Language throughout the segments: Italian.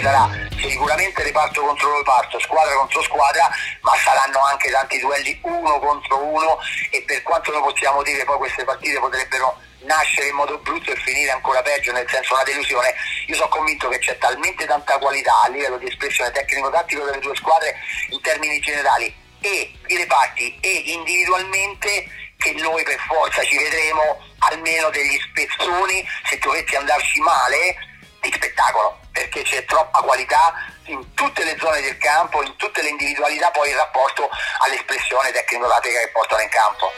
sarà sicuramente reparto contro reparto, squadra contro squadra, ma saranno anche tanti duelli uno contro uno e per quanto noi possiamo dire poi queste partite potrebbero nascere in modo brutto e finire ancora peggio, nel senso una delusione, io sono convinto che c'è talmente tanta qualità a livello di espressione tecnico-tattico delle due squadre in termini generali e i reparti e individualmente che noi per forza ci vedremo almeno degli spezzoni se dovessi andarci male di spettacolo perché c'è troppa qualità in tutte le zone del campo, in tutte le individualità, poi in rapporto all'espressione tecnico-tattica che portano in campo.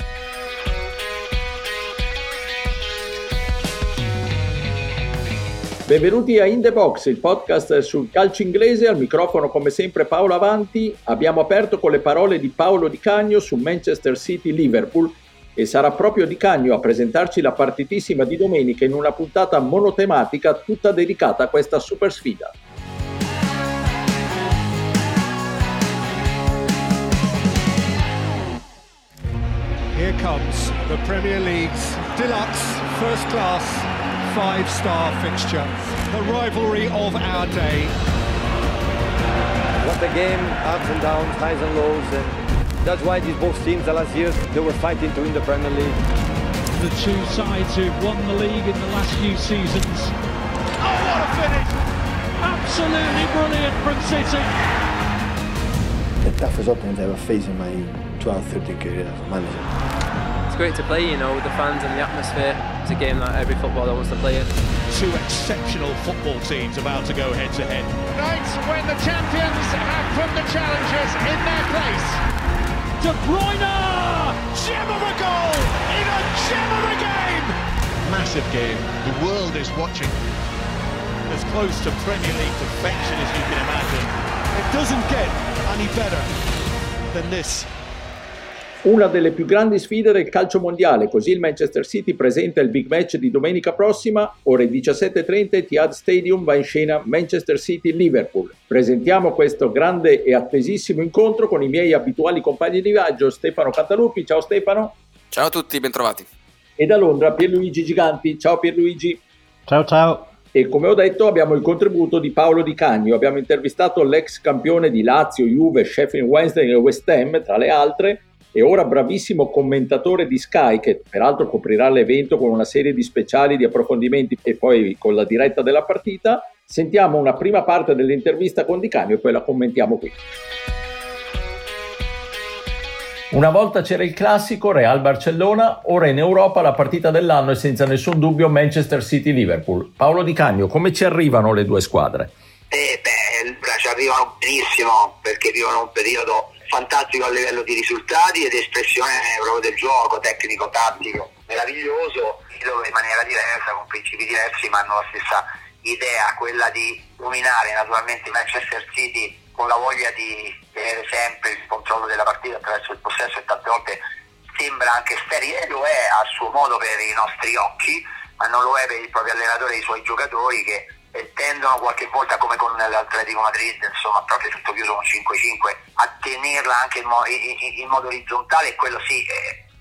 Benvenuti a In The Box, il podcast sul calcio inglese. Al microfono, come sempre, Paolo Avanti. Abbiamo aperto con le parole di Paolo Di Cagno su Manchester City-Liverpool e sarà proprio Di Cagno a presentarci la partitissima di domenica in una puntata monotematica tutta dedicata a questa super sfida. Here comes the Premier League's deluxe first class five-star fixture. The rivalry of our day. What a game, ups and downs, highs and lows. And that's why these both teams the last years, they were fighting to win the Premier League. The two sides who've won the league in the last few seasons. Oh, what a finish! Absolutely brilliant from City. The toughest opponent I ever faced in my 12, 13 career as a manager it's great to play, you know, with the fans and the atmosphere. It's a game that every footballer wants to play in. Two exceptional football teams about to go head to head. Nights when the champions have put the challengers in their place. De Bruyne! Gem of a goal in a gem of a game! Massive game. The world is watching. As close to Premier League perfection as you can imagine. It doesn't get any better than this una delle più grandi sfide del calcio mondiale, così il Manchester City presenta il big match di domenica prossima, ore 17.30 Etihad Stadium va in scena Manchester City-Liverpool. Presentiamo questo grande e attesissimo incontro con i miei abituali compagni di viaggio, Stefano Cantalupi, ciao Stefano. Ciao a tutti, bentrovati. E da Londra Pierluigi Giganti, ciao Pierluigi. Ciao ciao. E come ho detto abbiamo il contributo di Paolo Di Cagno, abbiamo intervistato l'ex campione di Lazio, Juve, Sheffield Wednesday e West Ham, tra le altre, e ora bravissimo commentatore di Sky che peraltro coprirà l'evento con una serie di speciali di approfondimenti e poi con la diretta della partita. Sentiamo una prima parte dell'intervista con Di Canio e poi la commentiamo qui. Una volta c'era il classico Real Barcellona, ora in Europa la partita dell'anno è senza nessun dubbio Manchester City-Liverpool. Paolo Di Cagno, come ci arrivano le due squadre? Eh beh, ci arrivano benissimo perché vivono un periodo fantastico a livello di risultati ed espressione proprio del gioco, tecnico, tattico, meraviglioso, in maniera diversa, con principi diversi, ma hanno la stessa idea, quella di dominare naturalmente Manchester City con la voglia di tenere sempre il controllo della partita attraverso il possesso e tante volte sembra anche sterile, lo è a suo modo per i nostri occhi, ma non lo è per il proprio allenatore e i suoi giocatori che tendono qualche volta come con l'Atletico Madrid, insomma proprio tutto chiuso con 5-5, a tenerla anche in, mo- in, in modo orizzontale e quello sì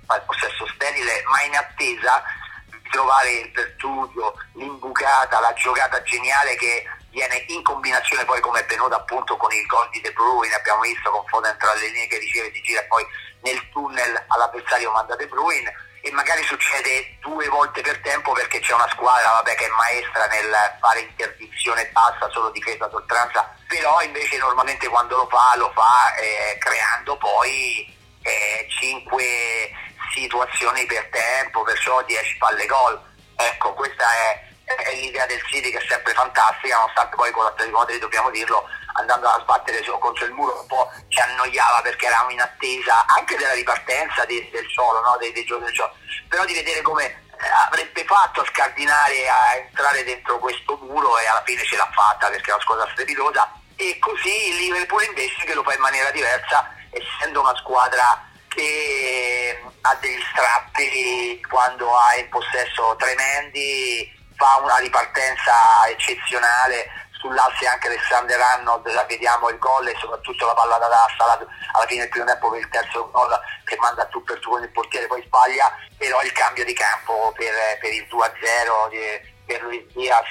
fa il possesso sterile, ma in attesa di trovare il perturbio, l'imbucata, la giocata geniale che viene in combinazione poi come è venuto appunto con il gol di De Bruyne, abbiamo visto con Foden tra le linee che riceve, si gira e poi nel tunnel all'avversario manda De Bruyne e magari succede due volte per tempo perché c'è una squadra vabbè, che è maestra nel fare interdizione bassa, solo difesa oltranza, però invece normalmente quando lo fa lo fa eh, creando poi eh, 5 situazioni per tempo, perciò 10 palle gol. Ecco, questa è, è l'idea del City che è sempre fantastica, nonostante poi con l'Atletico Madrid dobbiamo dirlo andando a sbattere contro il muro un po' ci annoiava perché eravamo in attesa anche della ripartenza di, del solo, no? dei, giorni del solo, però di vedere come eh, avrebbe fatto a scardinare, a entrare dentro questo muro e alla fine ce l'ha fatta perché è una squadra strepitosa e così il Liverpool invece che lo fa in maniera diversa essendo una squadra che ha degli strappi quando ha in possesso tremendi fa una ripartenza eccezionale sull'asse anche Alexander Arnold la vediamo il gol e soprattutto la palla da tasta alla fine del primo tempo per il terzo gol che manda tu per tu con il portiere poi sbaglia però il cambio di campo per, per il 2-0 per Luis Diaz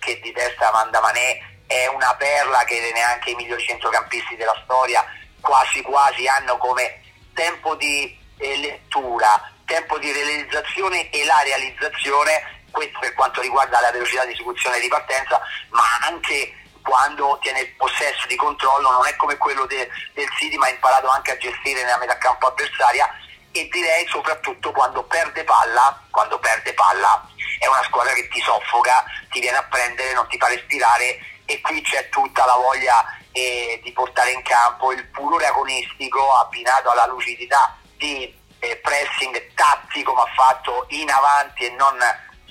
che di testa manda Manè è una perla che neanche i migliori centrocampisti della storia quasi quasi hanno come tempo di eh, lettura, tempo di realizzazione e la realizzazione, questo per quanto riguarda la velocità di esecuzione e di partenza, ma anche quando tiene il possesso di controllo non è come quello de, del City ma ha imparato anche a gestire nella metà campo avversaria e direi soprattutto quando perde palla, quando perde palla. È una squadra che ti soffoca, ti viene a prendere, non ti fa respirare e qui c'è tutta la voglia eh, di portare in campo il furore agonistico abbinato alla lucidità di eh, pressing tattico ma fatto in avanti e non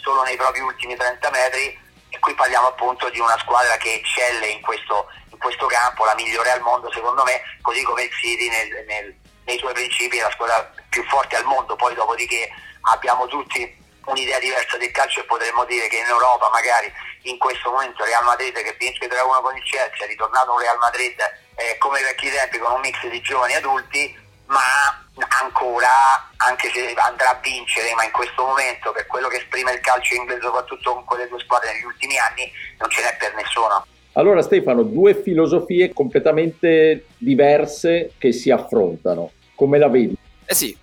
solo nei propri ultimi 30 metri e qui parliamo appunto di una squadra che eccelle in questo, in questo campo, la migliore al mondo secondo me, così come il City nel, nel, nei suoi principi è la squadra più forte al mondo, poi dopodiché abbiamo tutti un'idea diversa del calcio e potremmo dire che in Europa magari in questo momento Real Madrid che vince 3-1 con il Chelsea è ritornato un Real Madrid eh, come vecchi tempi con un mix di giovani adulti ma ancora, anche se andrà a vincere, ma in questo momento per quello che esprime il calcio inglese, soprattutto con quelle due squadre negli ultimi anni, non ce n'è per nessuno. Allora Stefano, due filosofie completamente diverse che si affrontano, come la vedi? Eh sì,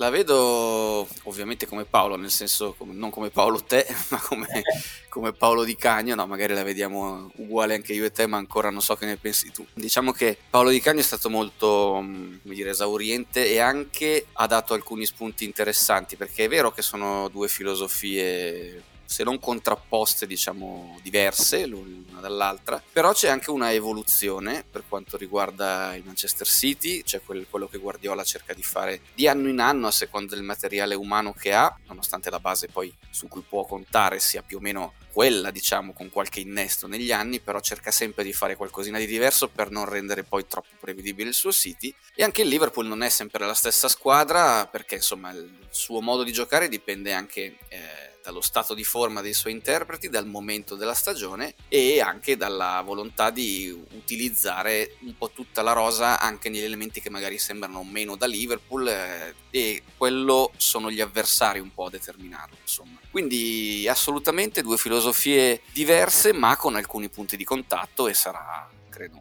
la vedo ovviamente come Paolo, nel senso non come Paolo te, ma come, come, Paolo Di Cagno, no, magari la vediamo uguale anche io e te, ma ancora non so che ne pensi tu. Diciamo che Paolo Di Cagno è stato molto, dire, esauriente e anche ha dato alcuni spunti interessanti, perché è vero che sono due filosofie se non contrapposte, diciamo diverse l'una dall'altra, però c'è anche una evoluzione per quanto riguarda il Manchester City, cioè quel, quello che Guardiola cerca di fare di anno in anno a seconda del materiale umano che ha, nonostante la base poi su cui può contare sia più o meno quella, diciamo, con qualche innesto negli anni, però cerca sempre di fare qualcosina di diverso per non rendere poi troppo prevedibile il suo City. E anche il Liverpool non è sempre la stessa squadra, perché insomma il suo modo di giocare dipende anche eh, dallo stato di forma dei suoi interpreti, dal momento della stagione e anche dalla volontà di utilizzare un po' tutta la rosa anche negli elementi che magari sembrano meno da Liverpool eh, e quello sono gli avversari un po' a determinarlo, insomma. Quindi assolutamente due filosofie diverse ma con alcuni punti di contatto e sarà, credo,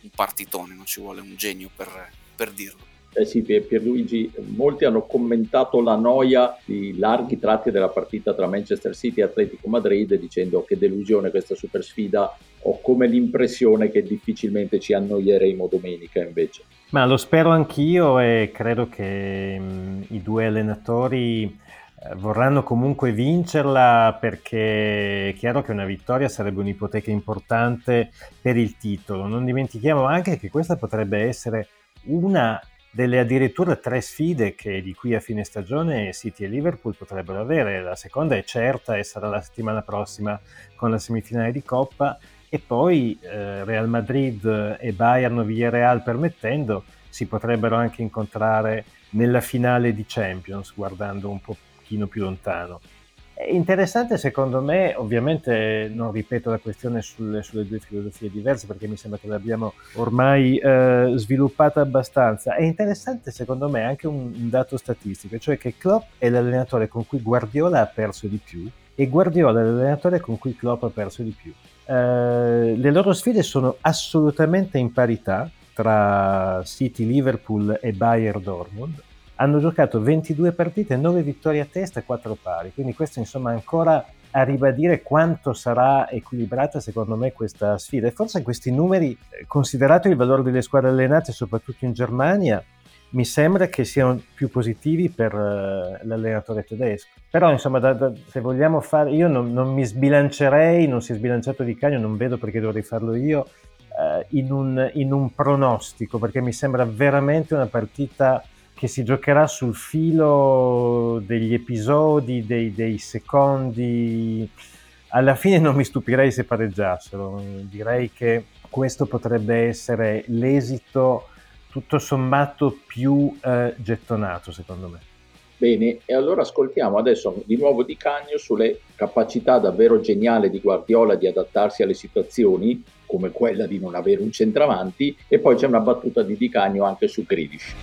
un partitone, non ci vuole un genio per, per dirlo. Eh sì, Pierluigi, molti hanno commentato la noia di larghi tratti della partita tra Manchester City e Atletico Madrid dicendo che delusione questa super sfida. Ho come l'impressione che difficilmente ci annoieremo domenica invece. Ma lo spero anch'io e credo che mh, mm, i due allenatori eh, vorranno comunque vincerla perché è chiaro che una vittoria sarebbe un'ipoteca importante per il titolo. Non dimentichiamo anche che questa potrebbe essere una delle addirittura tre sfide che di qui a fine stagione City e Liverpool potrebbero avere. La seconda è certa e sarà la settimana prossima con la semifinale di Coppa e poi eh, Real Madrid e Bayern Villarreal permettendo si potrebbero anche incontrare nella finale di Champions guardando un pochino più lontano. Interessante secondo me, ovviamente non ripeto la questione sulle, sulle due filosofie diverse perché mi sembra che l'abbiamo ormai eh, sviluppata abbastanza, è interessante secondo me anche un, un dato statistico, cioè che Klopp è l'allenatore con cui Guardiola ha perso di più e Guardiola è l'allenatore con cui Klopp ha perso di più. Eh, le loro sfide sono assolutamente in parità tra City, Liverpool e Bayern Dortmund hanno giocato 22 partite, 9 vittorie a testa e 4 pari, quindi questo insomma ancora a ribadire quanto sarà equilibrata secondo me questa sfida e forse questi numeri, eh, considerato il valore delle squadre allenate soprattutto in Germania, mi sembra che siano più positivi per uh, l'allenatore tedesco. Però, insomma, da, da, se vogliamo fare, io non, non, mi sbilancerei, non si è sbilanciato di Cagno, non vedo perché dovrei farlo io, uh, in, un, in, un, pronostico, perché mi sembra veramente una partita che si giocherà sul filo degli episodi, dei, dei secondi. Alla fine non mi stupirei se pareggiassero, direi che questo potrebbe essere l'esito tutto sommato più eh, gettonato secondo me. Bene, e allora ascoltiamo adesso di nuovo Di Cagno sulle capacità davvero geniali di Guardiola di adattarsi alle situazioni, come quella di non avere un centravanti, e poi c'è una battuta di Di Cagno anche su Grealish.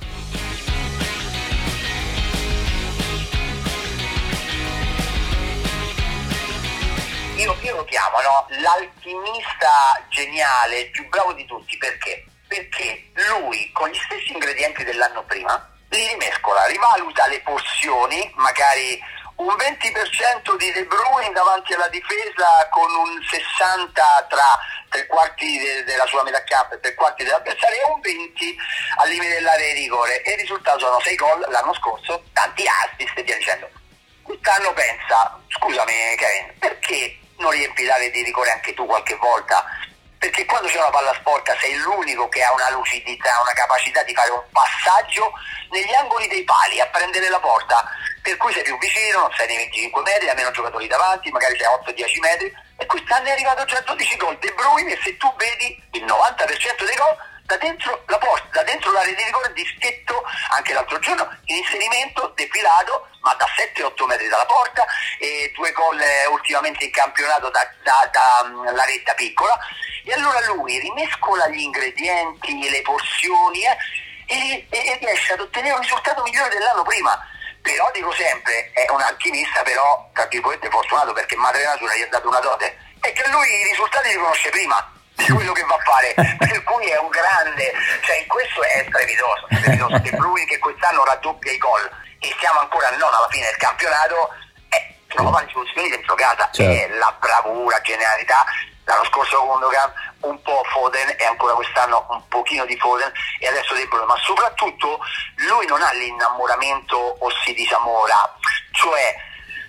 Chiamo no? l'alchimista geniale, il più bravo di tutti, perché? Perché lui con gli stessi ingredienti dell'anno prima li rimescola, rivaluta le porzioni, magari un 20% di De Bruyne davanti alla difesa con un 60% tra tre quarti de- della sua metà campo e tre quarti dell'avversario e un 20% al limite dell'area di rigore e il risultato sono 6 gol l'anno scorso, tanti assist e via dicendo. Quest'anno pensa, scusami Kevin, perché non riempi l'area di rigore anche tu qualche volta? Perché quando c'è una palla sporca sei l'unico che ha una lucidità, una capacità di fare un passaggio negli angoli dei pali a prendere la porta. Per cui sei più vicino, non sei nei 25 metri, hai meno giocatori davanti, magari sei a 8-10 metri. E quest'anno è arrivato già a 12 gol. De Bruyne e se tu vedi il 90% dei gol da dentro la porta, da dentro l'area di rigore dischetto anche l'altro giorno in inserimento defilato ma da 7-8 metri dalla porta e due gol ultimamente in campionato da, da, da um, la retta piccola. E allora lui rimescola gli ingredienti, le porzioni eh, e, e riesce ad ottenere un risultato migliore dell'anno prima. Però dico sempre, è un alchimista però, tra virgolette, fortunato perché Madre Natura gli ha dato una dote, e che lui i risultati li conosce prima di quello che va a fare, per cui è un grande, cioè in questo è strepitoso, strepitoso. De Bruyne che quest'anno raddoppia i gol e siamo ancora non alla fine del campionato, eh, trova soluzioni dentro casa, certo. è la bravura, genialità, l'anno scorso Gundogan un po' Foden e ancora quest'anno un pochino di Foden e adesso De Bruyne, ma soprattutto lui non ha l'innamoramento o si disamora, cioè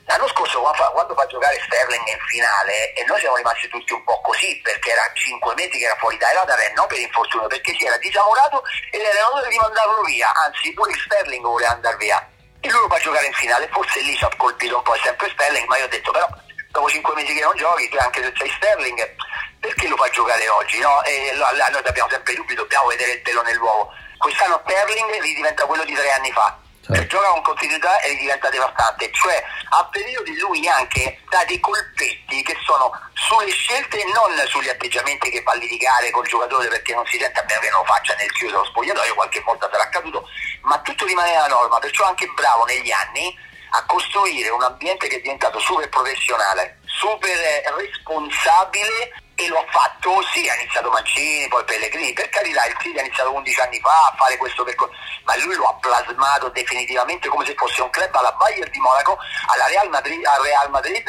L'anno scorso quando fa giocare Sterling in finale e noi siamo rimasti tutti un po' così perché era 5 metri che era fuori dai radar e non per infortunio perché si era disamorato era ora di mandarlo via, anzi pure Sterling voleva andare via e lui lo fa giocare in finale, forse lì ci ha colpito un po' sempre Sterling ma io ho detto però dopo 5 mesi che non giochi, anche se sei Sterling perché lo fa giocare oggi? No? noi abbiamo sempre dubbi, dobbiamo vedere il pelo nell'uovo. Quest'anno Sterling ridiventa quello di tre anni fa. Cioè, gioca con continuità e diventa devastante, cioè a periodi lui anche dà dei colpetti che sono sulle scelte e non sugli atteggiamenti che fa litigare col giocatore perché non si sente a meno che non lo faccia nel chiuso lo spogliatoio, qualche volta sarà accaduto, ma tutto rimane la norma, perciò anche bravo negli anni a costruire un ambiente che è diventato super professionale, super responsabile e lo ha fatto, sì, ha iniziato Mancini, poi Pellegrini, per carità il City ha iniziato 11 anni fa a fare questo percorso, ma lui lo ha plasmato definitivamente come se fosse un club alla Bayern di Monaco, alla Real Madrid, al Real Madrid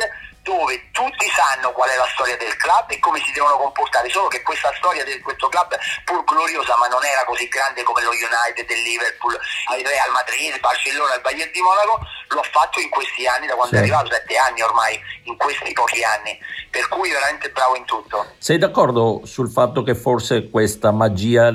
dove tutti sanno qual è la storia del club e come si devono comportare, solo che questa storia di questo club, pur gloriosa, ma non era così grande come lo United, il Liverpool, il Real Madrid, il Barcellona, il Bayern di Monaco, lo ha fatto in questi anni, da quando sì. è arrivato, sette anni ormai, in questi pochi anni, per cui veramente bravo in tutto. Sei d'accordo sul fatto che forse questa magia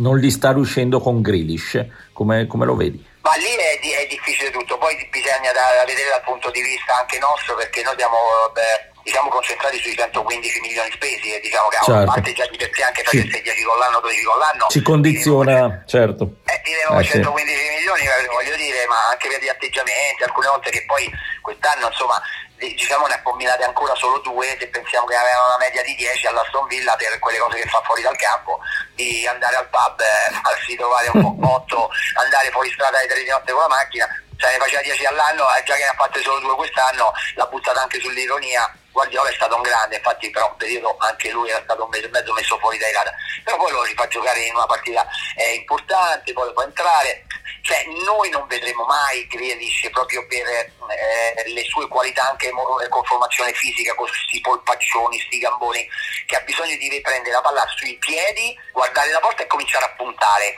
non gli sta riuscendo con Grealish? Come, come lo vedi? Ma lì è, è, difficile tutto, poi bisogna da, vedere dal punto di vista anche nostro perché noi siamo beh, diciamo, concentrati sui 115 milioni spesi e diciamo che certo. a parte già di per sé anche facesse sì. 10 con l'anno, 12 con l'anno ci condiziona, diremo, certo eh, diremo eh, 115 sì. milioni voglio dire, ma anche per gli atteggiamenti alcune volte che poi quest'anno insomma diciamo ne ha combinate ancora solo due se pensiamo che avevano una media di 10 all'Aston Villa per quelle cose che fa fuori dal campo di andare al pub, eh, farsi trovare un po' botto andare fuori strada alle 3 di notte con la macchina cioè ne faceva 10 all'anno eh, già che ne ha fatte solo due quest'anno l'ha buttata anche sull'ironia. Guardiola è stato un grande, infatti per un periodo anche lui era stato un mese e mezzo messo fuori dai radar, però poi lo rifà giocare in una partita eh, importante, poi lo fa entrare, cioè noi non vedremo mai Grealish proprio per eh, le sue qualità anche con formazione fisica, con questi polpaccioni, sti gamboni, che ha bisogno di riprendere la palla sui piedi, guardare la porta e cominciare a puntare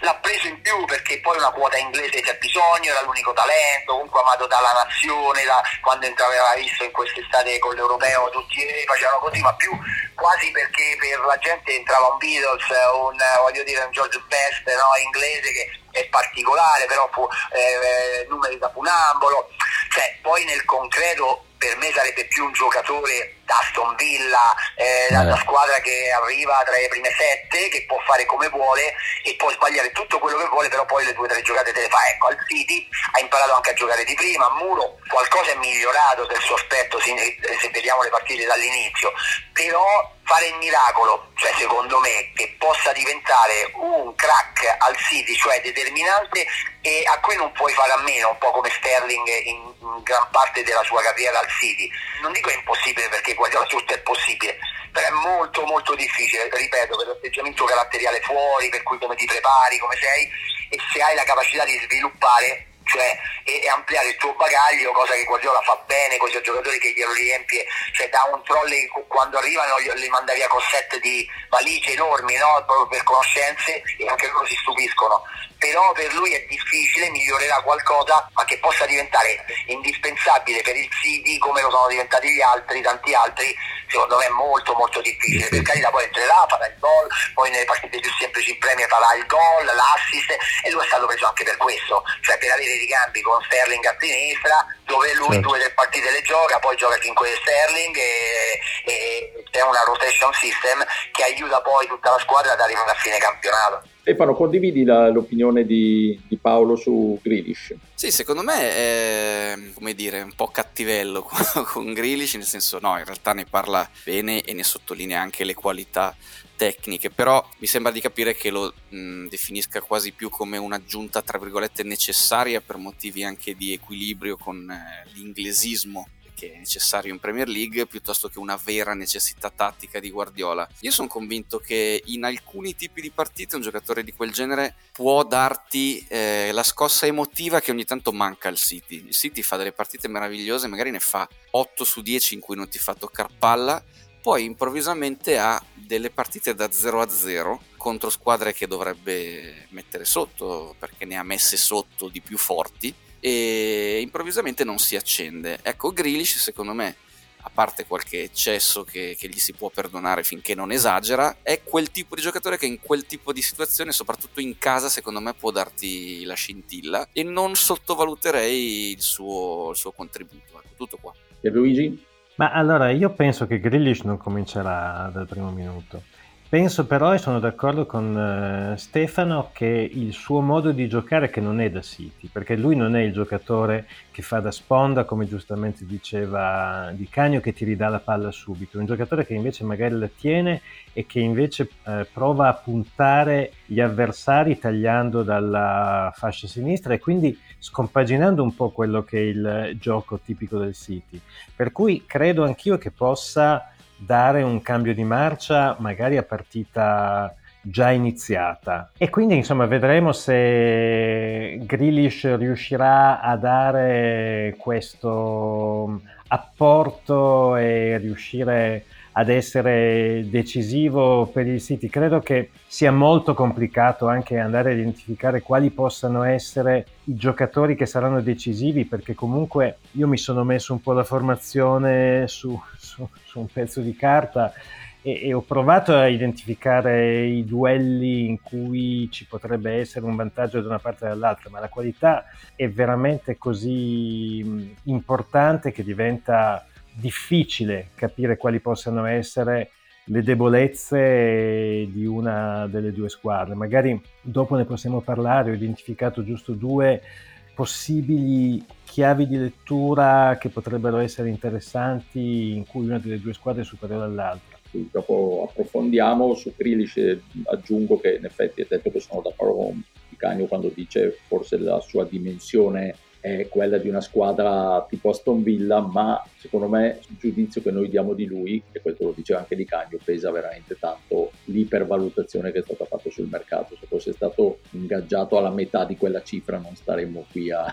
l'ha preso in più perché poi una quota inglese c'è bisogno, era l'unico talento, comunque amato dalla nazione, da, quando entrava visto in quest'estate con l'europeo tutti eh, facevano così, ma più quasi perché per la gente entrava un Beatles, un, voglio dire, un George Best no, inglese che è particolare, però fu, eh, eh numeri da funambolo, cioè poi nel concreto per me sarebbe più un giocatore Aston Villa, eh, da, da squadra che arriva tra le prime sette, che può fare come vuole e può sbagliare tutto quello che vuole, però poi le due o tre giocate te le fa. Ecco, al City ha imparato anche a giocare di prima, a Muro qualcosa è migliorato del suo aspetto se, se vediamo le partite dall'inizio, però fare il miracolo, cioè secondo me che possa diventare un crack al City, cioè determinante e a cui non puoi fare a meno, un po' come Sterling in, in gran parte della sua carriera al City. Non dico è impossibile perché Guardiola tutto è possibile, però è molto molto difficile, ripeto, per l'atteggiamento caratteriale fuori, per cui come ti prepari, come sei e se hai la capacità di sviluppare cioè e, e, ampliare il tuo bagaglio, cosa che Guardiola fa bene con i suoi giocatori che glielo riempie, cioè da un trolley quando arrivano li manda via con set di valigie enormi, no? proprio per conoscenze e anche loro si stupiscono. Però per lui è difficile, migliorerà qualcosa, ma che possa diventare indispensabile per il City come lo sono diventati gli altri, tanti altri, secondo me è molto molto difficile. Per carità poi entrerà, farà il gol, poi nelle partite più semplici in Premier farà il gol, l'assist e lui è stato preso anche per questo, cioè per avere ricambi con Sterling a sinistra, dove lui certo. due tre partite le gioca, poi gioca 5 Sterling e, e c'è una rotation system che aiuta poi tutta la squadra ad arrivare a fine campionato. Stefano, condividi la, l'opinione di, di, Paolo su Grealish? Sì, secondo me è come dire, un po' cattivello con, con Grealish, nel senso no, in realtà ne parla bene e ne sottolinea anche le qualità tecniche, però mi sembra di capire che lo mh, definisca quasi più come un'aggiunta, tra virgolette, necessaria per motivi anche di equilibrio con eh, l'inglesismo che è necessario in Premier League piuttosto che una vera necessità tattica di Guardiola. Io sono convinto che in alcuni tipi di partite un giocatore di quel genere può darti eh, la scossa emotiva che ogni tanto manca al City. Il City fa delle partite meravigliose, magari ne fa 8 su 10 in cui non ti fa toccare palla, poi improvvisamente ha delle partite da 0 a 0 contro squadre che dovrebbe mettere sotto perché ne ha messe sotto di più forti e improvvisamente non si accende. Ecco, Grealish secondo me a parte qualche eccesso che, che, gli si può perdonare finché non esagera, è quel tipo di giocatore che in quel tipo di situazione, soprattutto in casa, secondo me può darti la scintilla e non sottovaluterei il suo, il suo contributo. Ecco, tutto qua. E Luigi? Ma allora io penso che Grealish non comincerà dal primo minuto. Penso però, e sono d'accordo con uh, Stefano, che il suo modo di giocare che non è da City, perché lui non è il giocatore che fa da sponda, come giustamente diceva Di Cagno, che ti ridà la palla subito, è un giocatore che invece magari la tiene e che invece uh, prova a puntare gli avversari tagliando dalla fascia sinistra e quindi scompaginando un po' quello che è il gioco tipico del City. Per cui credo anch'io che possa dare un cambio di marcia magari a partita già iniziata. E quindi insomma vedremo se Grealish riuscirà a dare questo apporto e riuscire ad essere decisivo per il City. Credo che sia molto complicato anche andare a identificare quali possano essere i giocatori che saranno decisivi perché comunque io mi sono messo un po' la formazione su, su, su un pezzo di carta e, e, ho provato a identificare i duelli in cui ci potrebbe essere un vantaggio da una parte o dall'altra, ma la qualità è veramente così importante che diventa difficile capire quali possano essere le debolezze di una delle due squadre. Magari dopo ne possiamo parlare, ho identificato giusto due possibili chiavi di lettura che potrebbero essere interessanti in cui una delle due squadre è superiore all'altra. Dopo approfondiamo su Krilic, aggiungo che in effetti ha detto che sono d'accordo con Picagno quando dice forse la sua dimensione è quella di una squadra tipo Aston Villa, ma secondo me il giudizio che noi diamo di lui, e questo lo diceva anche Di Cagno, pesa veramente tanto l'ipervalutazione che è stata fatta sul mercato. Se fosse stato ingaggiato alla metà di quella cifra non staremmo qui a,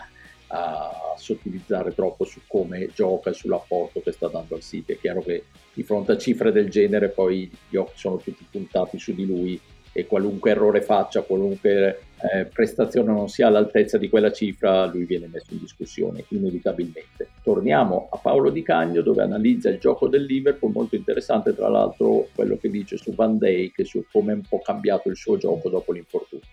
a sottilizzare troppo su come gioca e sull'apporto che sta dando al City. È chiaro che di fronte a cifre del genere poi gli occhi sono tutti puntati su di lui e qualunque errore faccia, qualunque eh, prestazione non sia all'altezza di quella cifra, lui viene messo in discussione inevitabilmente. Torniamo a Paolo Di Cagno dove analizza il gioco del Liverpool, molto interessante tra l'altro quello che dice su Van Dijk su come è un po' cambiato il suo gioco dopo l'infortunio.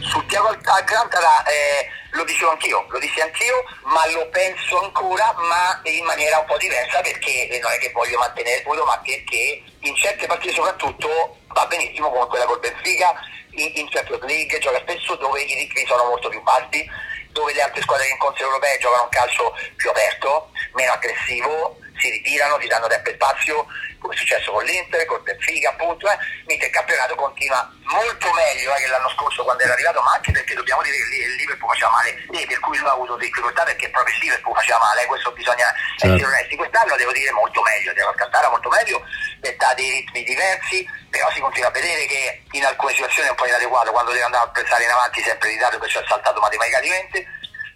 Su Tiago Alcantara eh lo dicevo anch'io, lo dissi anch'io, ma lo penso ancora, ma in maniera un po' diversa perché non è che voglio mantenere il voto, ma perché in certe partite soprattutto va benissimo come quella col Benfica, in, in Champions League gioca spesso dove i ritmi sono molto più bassi dove le altre squadre che incontrano europee giocano un calcio più aperto, meno aggressivo, si ritirano, ti danno tempo e spazio, come è successo con l'Inter, col Benfica appunto, eh, mentre il campionato continua molto meglio eh, che l'anno scorso quando era arrivato, ma anche perché dobbiamo dire che il Liverpool faceva male, e per cui lui ha avuto difficoltà perché proprio il Liverpool faceva male, questo bisogna certo. essere onesti, quest'anno devo dire molto meglio, devo cantare molto meglio, detta dei ritmi diversi, però si continua a vedere che in alcune situazioni è un po' inadeguato, quando deve andare a pensare in avanti sempre ritardo che ci ha saltato matematicamente,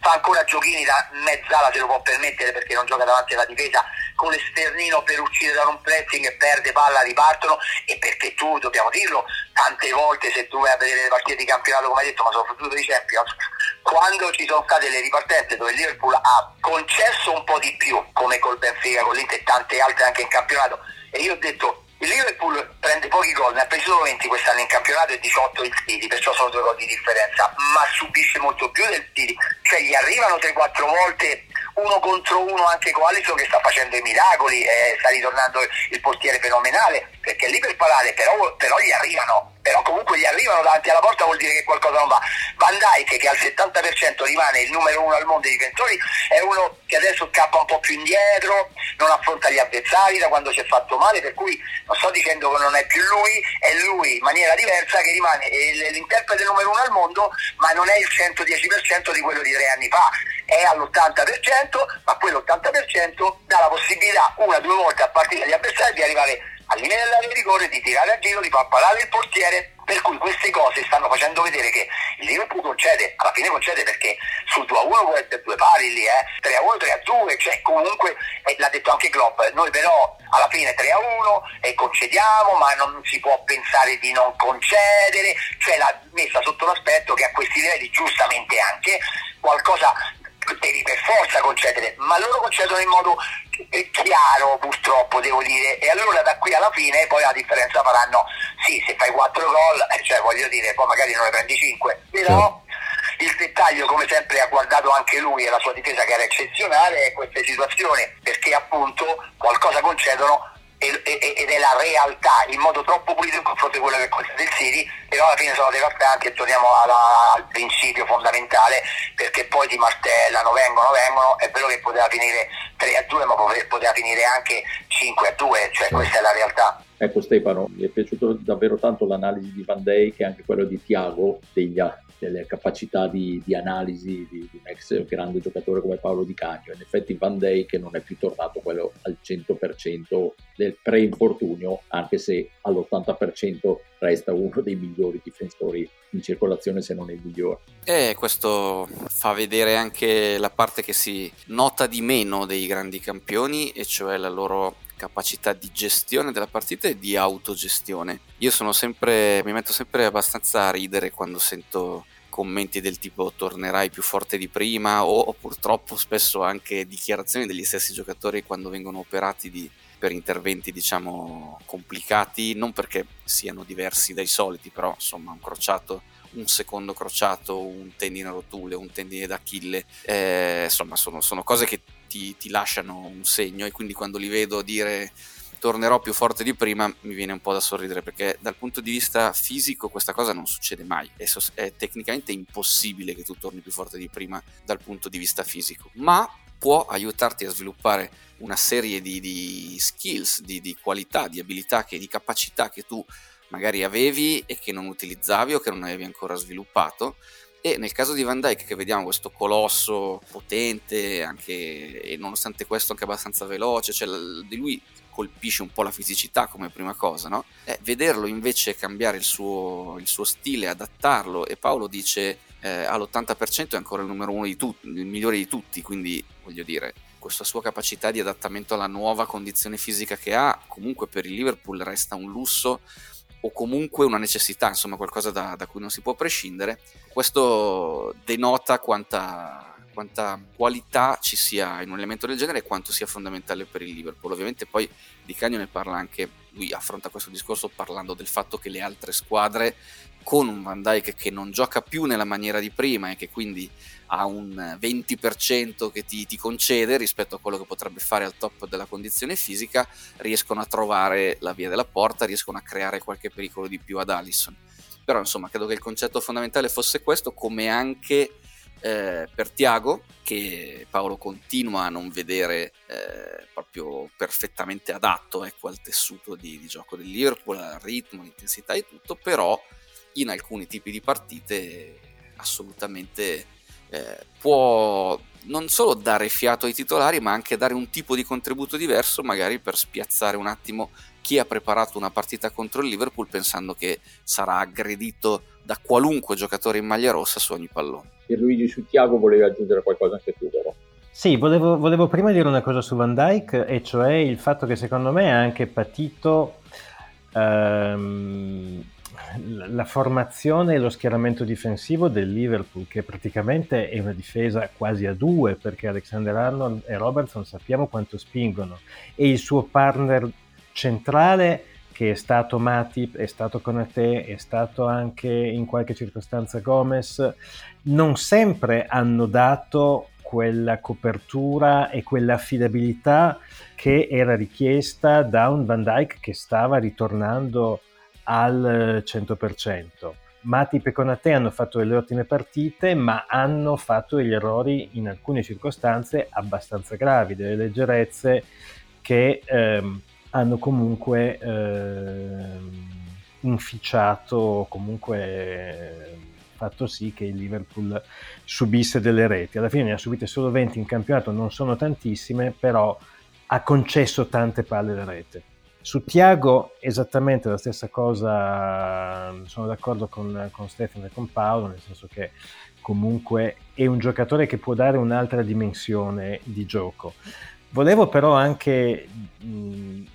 fa ancora giochini da mezzala se lo può permettere perché non gioca davanti alla difesa con l'esternino per uscire da un pressing e perde palla ripartono e perché tu dobbiamo dirlo tante volte se tu vai a vedere le partite di campionato come hai detto ma soprattutto di Champions quando ci sono state le ripartenze dove Liverpool ha concesso un po' di più come col Benfica, con l'Inter e tante altre anche in campionato e io ho detto il Liverpool prende pochi gol, ne ha presi solo 20 quest'anno in campionato e 18 il City, perciò sono due gol di differenza, ma subisce molto più del City, cioè gli arrivano 3-4 volte uno contro uno anche con Alisson che sta facendo i miracoli, eh, sta ritornando il portiere fenomenale, perché lì per parare però, però gli arrivano però comunque gli arrivano davanti alla porta vuol dire che qualcosa non va. Van Dyke che al 70% rimane il numero uno al mondo dei difensori è uno che adesso scappa un po' più indietro, non affronta gli avversari da quando si è fatto male, per cui non sto dicendo che non è più lui, è lui in maniera diversa che rimane l'interprete numero uno al mondo, ma non è il 110% di quello di tre anni fa, è all'80%, ma quell'80% dà la possibilità una o due volte a partire dagli avversari di arrivare al limite dell'area di rigore, di tirare a giro, di far parare il portiere, per cui queste cose stanno facendo vedere che il Liverpool concede, alla fine concede perché sul 2 a 1 può due pari lì, eh? 3 a 1, 3 a 2, cioè comunque, eh, l'ha detto anche Klopp, noi però alla fine 3 a 1 e concediamo, ma non si può pensare di non concedere, cioè l'ha messa sotto l'aspetto che a questi livelli giustamente anche qualcosa devi per forza concedere, ma loro concedono in modo chiaro purtroppo devo dire e allora da qui alla fine poi la differenza faranno sì se fai 4 gol eh, cioè voglio dire poi magari non ne prendi 5 però sì. il dettaglio come sempre ha guardato anche lui e la sua difesa che era eccezionale è queste situazioni perché appunto qualcosa concedono ed è la realtà in modo troppo pulito in confronto di quello che concede il City però alla fine sono devastanti e torniamo alla, al principio fondamentale perché poi ti martellano, vengono, vengono è vero che poteva finire 3 a 2 ma poteva finire anche 5 a 2 cioè questa è la realtà. Ecco Stefano, mi è piaciuto davvero tanto l'analisi di Van Dijk e anche quello di Tiago degli, delle capacità di, di analisi di, di, un ex grande giocatore come Paolo Di Cagno. In effetti Van Dijk non è più tornato quello al 100% del pre-infortunio, anche se all'80% resta uno dei migliori difensori in circolazione se non il migliore. E questo fa vedere anche la parte che si nota di meno dei grandi campioni, e cioè la loro capacità di gestione della partita e di autogestione. Io sono sempre, mi metto sempre abbastanza a ridere quando sento commenti del tipo tornerai più forte di prima? o, purtroppo spesso anche dichiarazioni degli stessi giocatori quando vengono operati di, per interventi diciamo complicati, non perché siano diversi dai soliti, però insomma un crociato un secondo crociato, un tendine rotule, un tendine d'Achille, eh, insomma sono, sono, cose che ti, ti lasciano un segno e quindi quando li vedo dire tornerò più forte di prima mi viene un po' da sorridere perché dal punto di vista fisico questa cosa non succede mai. È, so- è, tecnicamente impossibile che tu torni più forte di prima dal punto di vista fisico ma può aiutarti a sviluppare una serie di, di skills, di, di, qualità, di abilità, che, di capacità che tu magari avevi e che non utilizzavi o che non avevi ancora sviluppato. E nel caso di Van Dyke che vediamo questo colosso potente anche, e nonostante questo anche abbastanza veloce cioè di lui colpisce un po' la fisicità come prima cosa no? Eh, vederlo invece cambiare il suo, il suo, stile adattarlo e Paolo dice eh, all'80% è ancora il numero uno di tutti il migliore di tutti quindi voglio dire questa sua capacità di adattamento alla nuova condizione fisica che ha comunque per il Liverpool resta un lusso o comunque una necessità, insomma qualcosa da, da cui non si può prescindere. Questo denota quanta, quanta, qualità ci sia in un elemento del genere e quanto sia fondamentale per il Liverpool. Ovviamente poi Di Cagno ne parla anche, lui affronta questo discorso parlando del fatto che le altre squadre con un Van Dyke che non gioca più nella maniera di prima e che quindi ha un 20% che ti, ti, concede rispetto a quello che potrebbe fare al top della condizione fisica, riescono a trovare la via della porta, riescono a creare qualche pericolo di più ad Allison. Però insomma credo che il concetto fondamentale fosse questo, come anche eh, per Tiago, che Paolo continua a non vedere eh, proprio perfettamente adatto ecco, al tessuto di, di, gioco del Liverpool, al ritmo, all'intensità e tutto, però in alcuni tipi di partite assolutamente eh, può non solo dare fiato ai titolari, ma anche dare un tipo di contributo diverso, magari per spiazzare un attimo chi ha preparato una partita contro il Liverpool pensando che sarà aggredito da qualunque giocatore in maglia rossa su ogni pallone. Pierluigi su Tiago volevi aggiungere qualcosa anche tu, vero? Sì, volevo, volevo, prima dire una cosa su Van Dyke, e cioè il fatto che secondo me ha anche patito ehm, la formazione e lo schieramento difensivo del Liverpool, che praticamente è una difesa quasi a due, perché Alexander Arnold e Robertson sappiamo quanto spingono, e il suo partner centrale che è stato Matip, è stato Conate, è stato anche in qualche circostanza Gomez, non sempre hanno dato quella copertura e quell'affidabilità che era richiesta da un Van Dyke che stava ritornando al 100%. Matip e Conate hanno fatto delle ottime partite, ma hanno fatto degli errori in alcune circostanze abbastanza gravi, delle leggerezze che ehm, hanno comunque eh, inficiato, comunque fatto sì che il Liverpool subisse delle reti. Alla fine ne ha subite solo 20 in campionato, non sono tantissime, però ha concesso tante palle da rete. Su Tiago esattamente la stessa cosa, sono d'accordo con, con Stefano e con Paolo, nel senso che comunque è un giocatore che può dare un'altra dimensione di gioco. Volevo però anche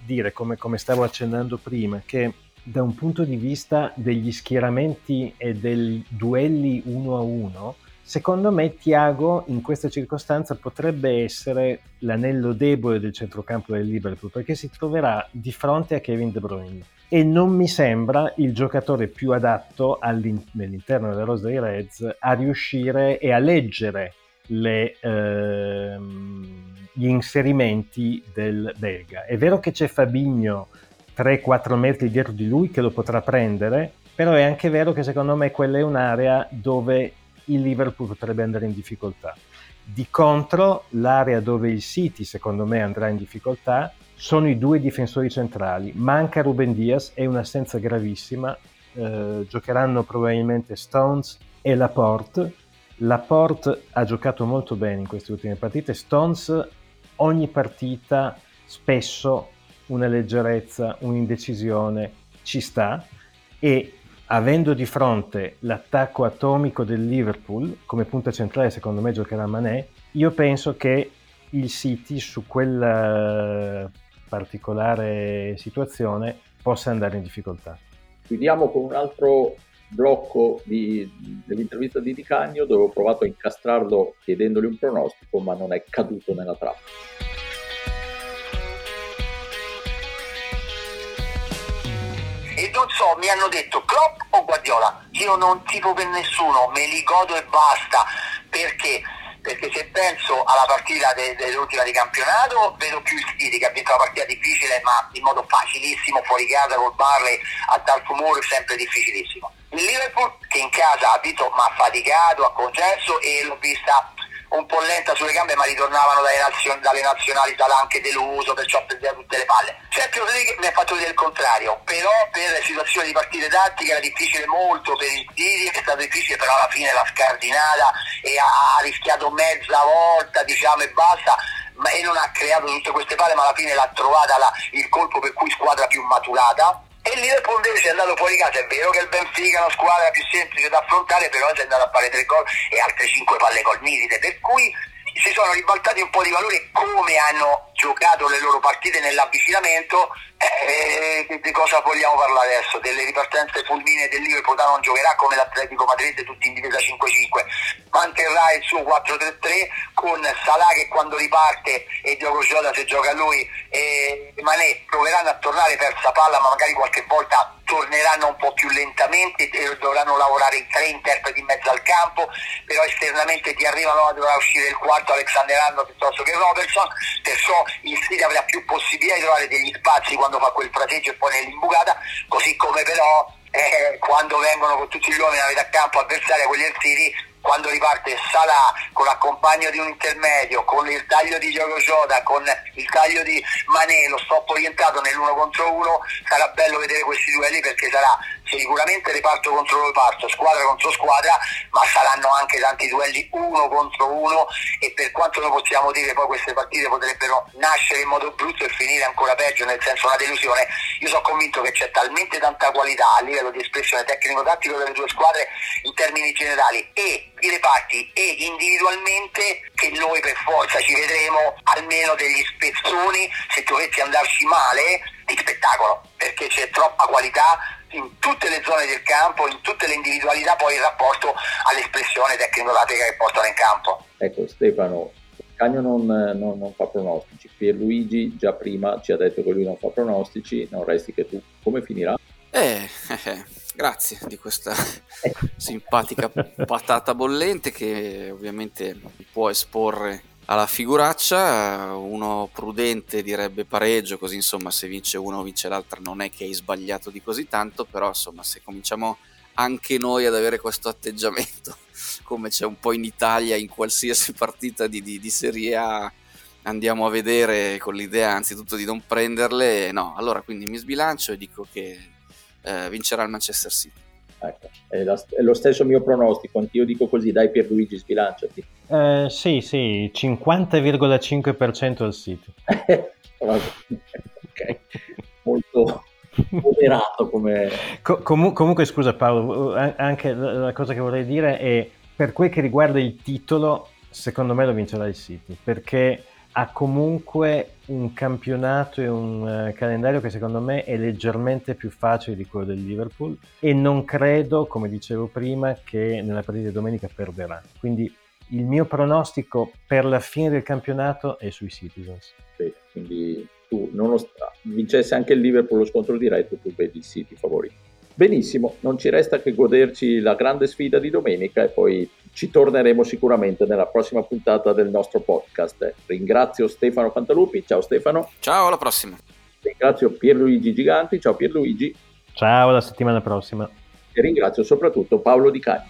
dire, come, come, stavo accennando prima, che da un punto di vista degli schieramenti e dei duelli uno a uno, secondo me Tiago in questa circostanza potrebbe essere l'anello debole del centrocampo del Liverpool, perché si troverà di fronte a Kevin De Bruyne. E non mi sembra il giocatore più adatto all'interno della rosa dei Reds a riuscire e a leggere le... Ehm, gli inserimenti del belga. È vero che c'è Fabigno 3-4 metri dietro di lui che lo potrà prendere, però è anche vero che secondo me quella è un'area dove il Liverpool potrebbe andare in difficoltà. Di contro, l'area dove il City secondo me andrà in difficoltà sono i due difensori centrali. Manca Ruben Diaz, è un'assenza gravissima, eh, giocheranno probabilmente Stones e Laporte. Laporte ha giocato molto bene in queste ultime partite, Stones ogni partita spesso una leggerezza, un'indecisione ci sta e avendo di fronte l'attacco atomico del Liverpool come punta centrale secondo me giocherà Mané io penso che il City su quella particolare situazione possa andare in difficoltà. Chiudiamo con un altro blocco di, dell'intervista di Di Cagno dove ho provato a incastrarlo chiedendogli un pronostico ma non è caduto nella trappola. E non so, mi hanno detto Klopp o Guardiola. Io non tipo per nessuno, me li godo e basta. Perché? Perché se penso alla partita de- dell'ultima di campionato, vedo più il City che ha vinto una partita difficile, ma in modo facilissimo, fuori casa col Barley a Moor, sempre difficilissimo il Liverpool che in casa ha vinto ma ha faticato, ha concesso e l'ho vista un po' lenta sulle gambe ma ritornavano dalle, nazion- dalle nazionali sarà anche deluso perciò prendeva tutte le palle. Sergio Rodriguez mi ha fatto vedere il contrario però per situazioni di partite tattiche era difficile molto per il Didi è stato difficile però alla fine l'ha scardinata e ha rischiato mezza volta diciamo e basta ma, e non ha creato tutte queste palle ma alla fine l'ha trovata la, il colpo per cui squadra più maturata e il Liverpool invece è andato fuori casa, è vero che il Benfica è una squadra più semplice da affrontare, però si è andato a fare tre gol e altre cinque palle col nitide, per cui si sono ribaltati un po' di valore come hanno giocato le loro partite nell'avvicinamento eh, di cosa vogliamo parlare adesso? Delle ripartenze fulmine del Liverpool non giocherà come l'Atletico Madrid tutti in difesa 5-5 manterrà il suo 4-3-3 con Salah che quando riparte e Diogo Jota se gioca lui e Manè proveranno a tornare persa palla ma magari qualche volta torneranno un po' più lentamente e dovranno lavorare in tre interpreti in mezzo al campo però esternamente ti arrivano dovrà uscire il quarto Alexander Arnold piuttosto che Robertson perciò il City avrà più possibilità di trovare degli spazi quando fa quel fraseggio e poi nell'imbucata, così come però eh, quando vengono con tutti gli uomini a metà campo avversaria quelli del City quando riparte Salah con l'accompagno di un intermedio, con il taglio di Gioco Jota, con il taglio di Mané, lo stop orientato nell'uno contro uno, sarà bello vedere questi duelli perché sarà sicuramente reparto contro reparto, squadra contro squadra, ma saranno anche tanti duelli uno contro uno e per quanto noi possiamo dire poi queste partite potrebbero nascere in modo brutto e finire ancora peggio, nel senso una delusione, io sono convinto che c'è talmente tanta qualità a livello di espressione tecnico-tattico delle due squadre in termini generali e di reparti e individualmente che noi per forza ci vedremo almeno degli spezzoni se dovesse andarci male di spettacolo perché c'è troppa qualità in tutte le zone del campo, in tutte le individualità, poi in rapporto all'espressione tecnico-tattica che portano in campo. Ecco Stefano, Cagno non, non, non, fa pronostici, Pierluigi già prima ci ha detto che lui non fa pronostici, non resti che tu. Come finirà? Eh, eh, eh grazie di questa ecco. simpatica patata bollente che ovviamente può esporre alla figuraccia, uno prudente direbbe pareggio, così insomma se vince uno o vince l'altra non è che hai sbagliato di così tanto, però insomma se cominciamo anche noi ad avere questo atteggiamento, come c'è un po' in Italia in qualsiasi partita di, di, di Serie A, andiamo a vedere con l'idea anzitutto di non prenderle, no, allora quindi mi sbilancio e dico che eh, vincerà il Manchester City. Ecco, è, la, è, lo stesso mio pronostico, anch'io dico così, dai Pierluigi sbilanciati. Eh, sì, sì, 50,5% al sito. ok, molto moderato come... Co- com- comunque scusa Paolo, anche la cosa che vorrei dire è per quel che riguarda il titolo, secondo me lo vincerà il City, perché ha comunque un campionato e un uh, calendario che secondo me è leggermente più facile di quello del Liverpool e non credo, come dicevo prima, che nella partita di domenica perderà. Quindi il mio pronostico per la fine del campionato è sui Citizens. Sì, quindi tu, nonostante vincesse anche il Liverpool lo scontro diretto, tu vedi il City favorito. Benissimo, non ci resta che goderci la grande sfida di domenica e poi ci torneremo sicuramente nella prossima puntata del nostro podcast. Ringrazio Stefano Fantalupi, ciao Stefano. Ciao, alla prossima. Ringrazio Pierluigi Giganti, ciao Pierluigi. Ciao, alla settimana prossima. E ringrazio soprattutto Paolo Di Cagni.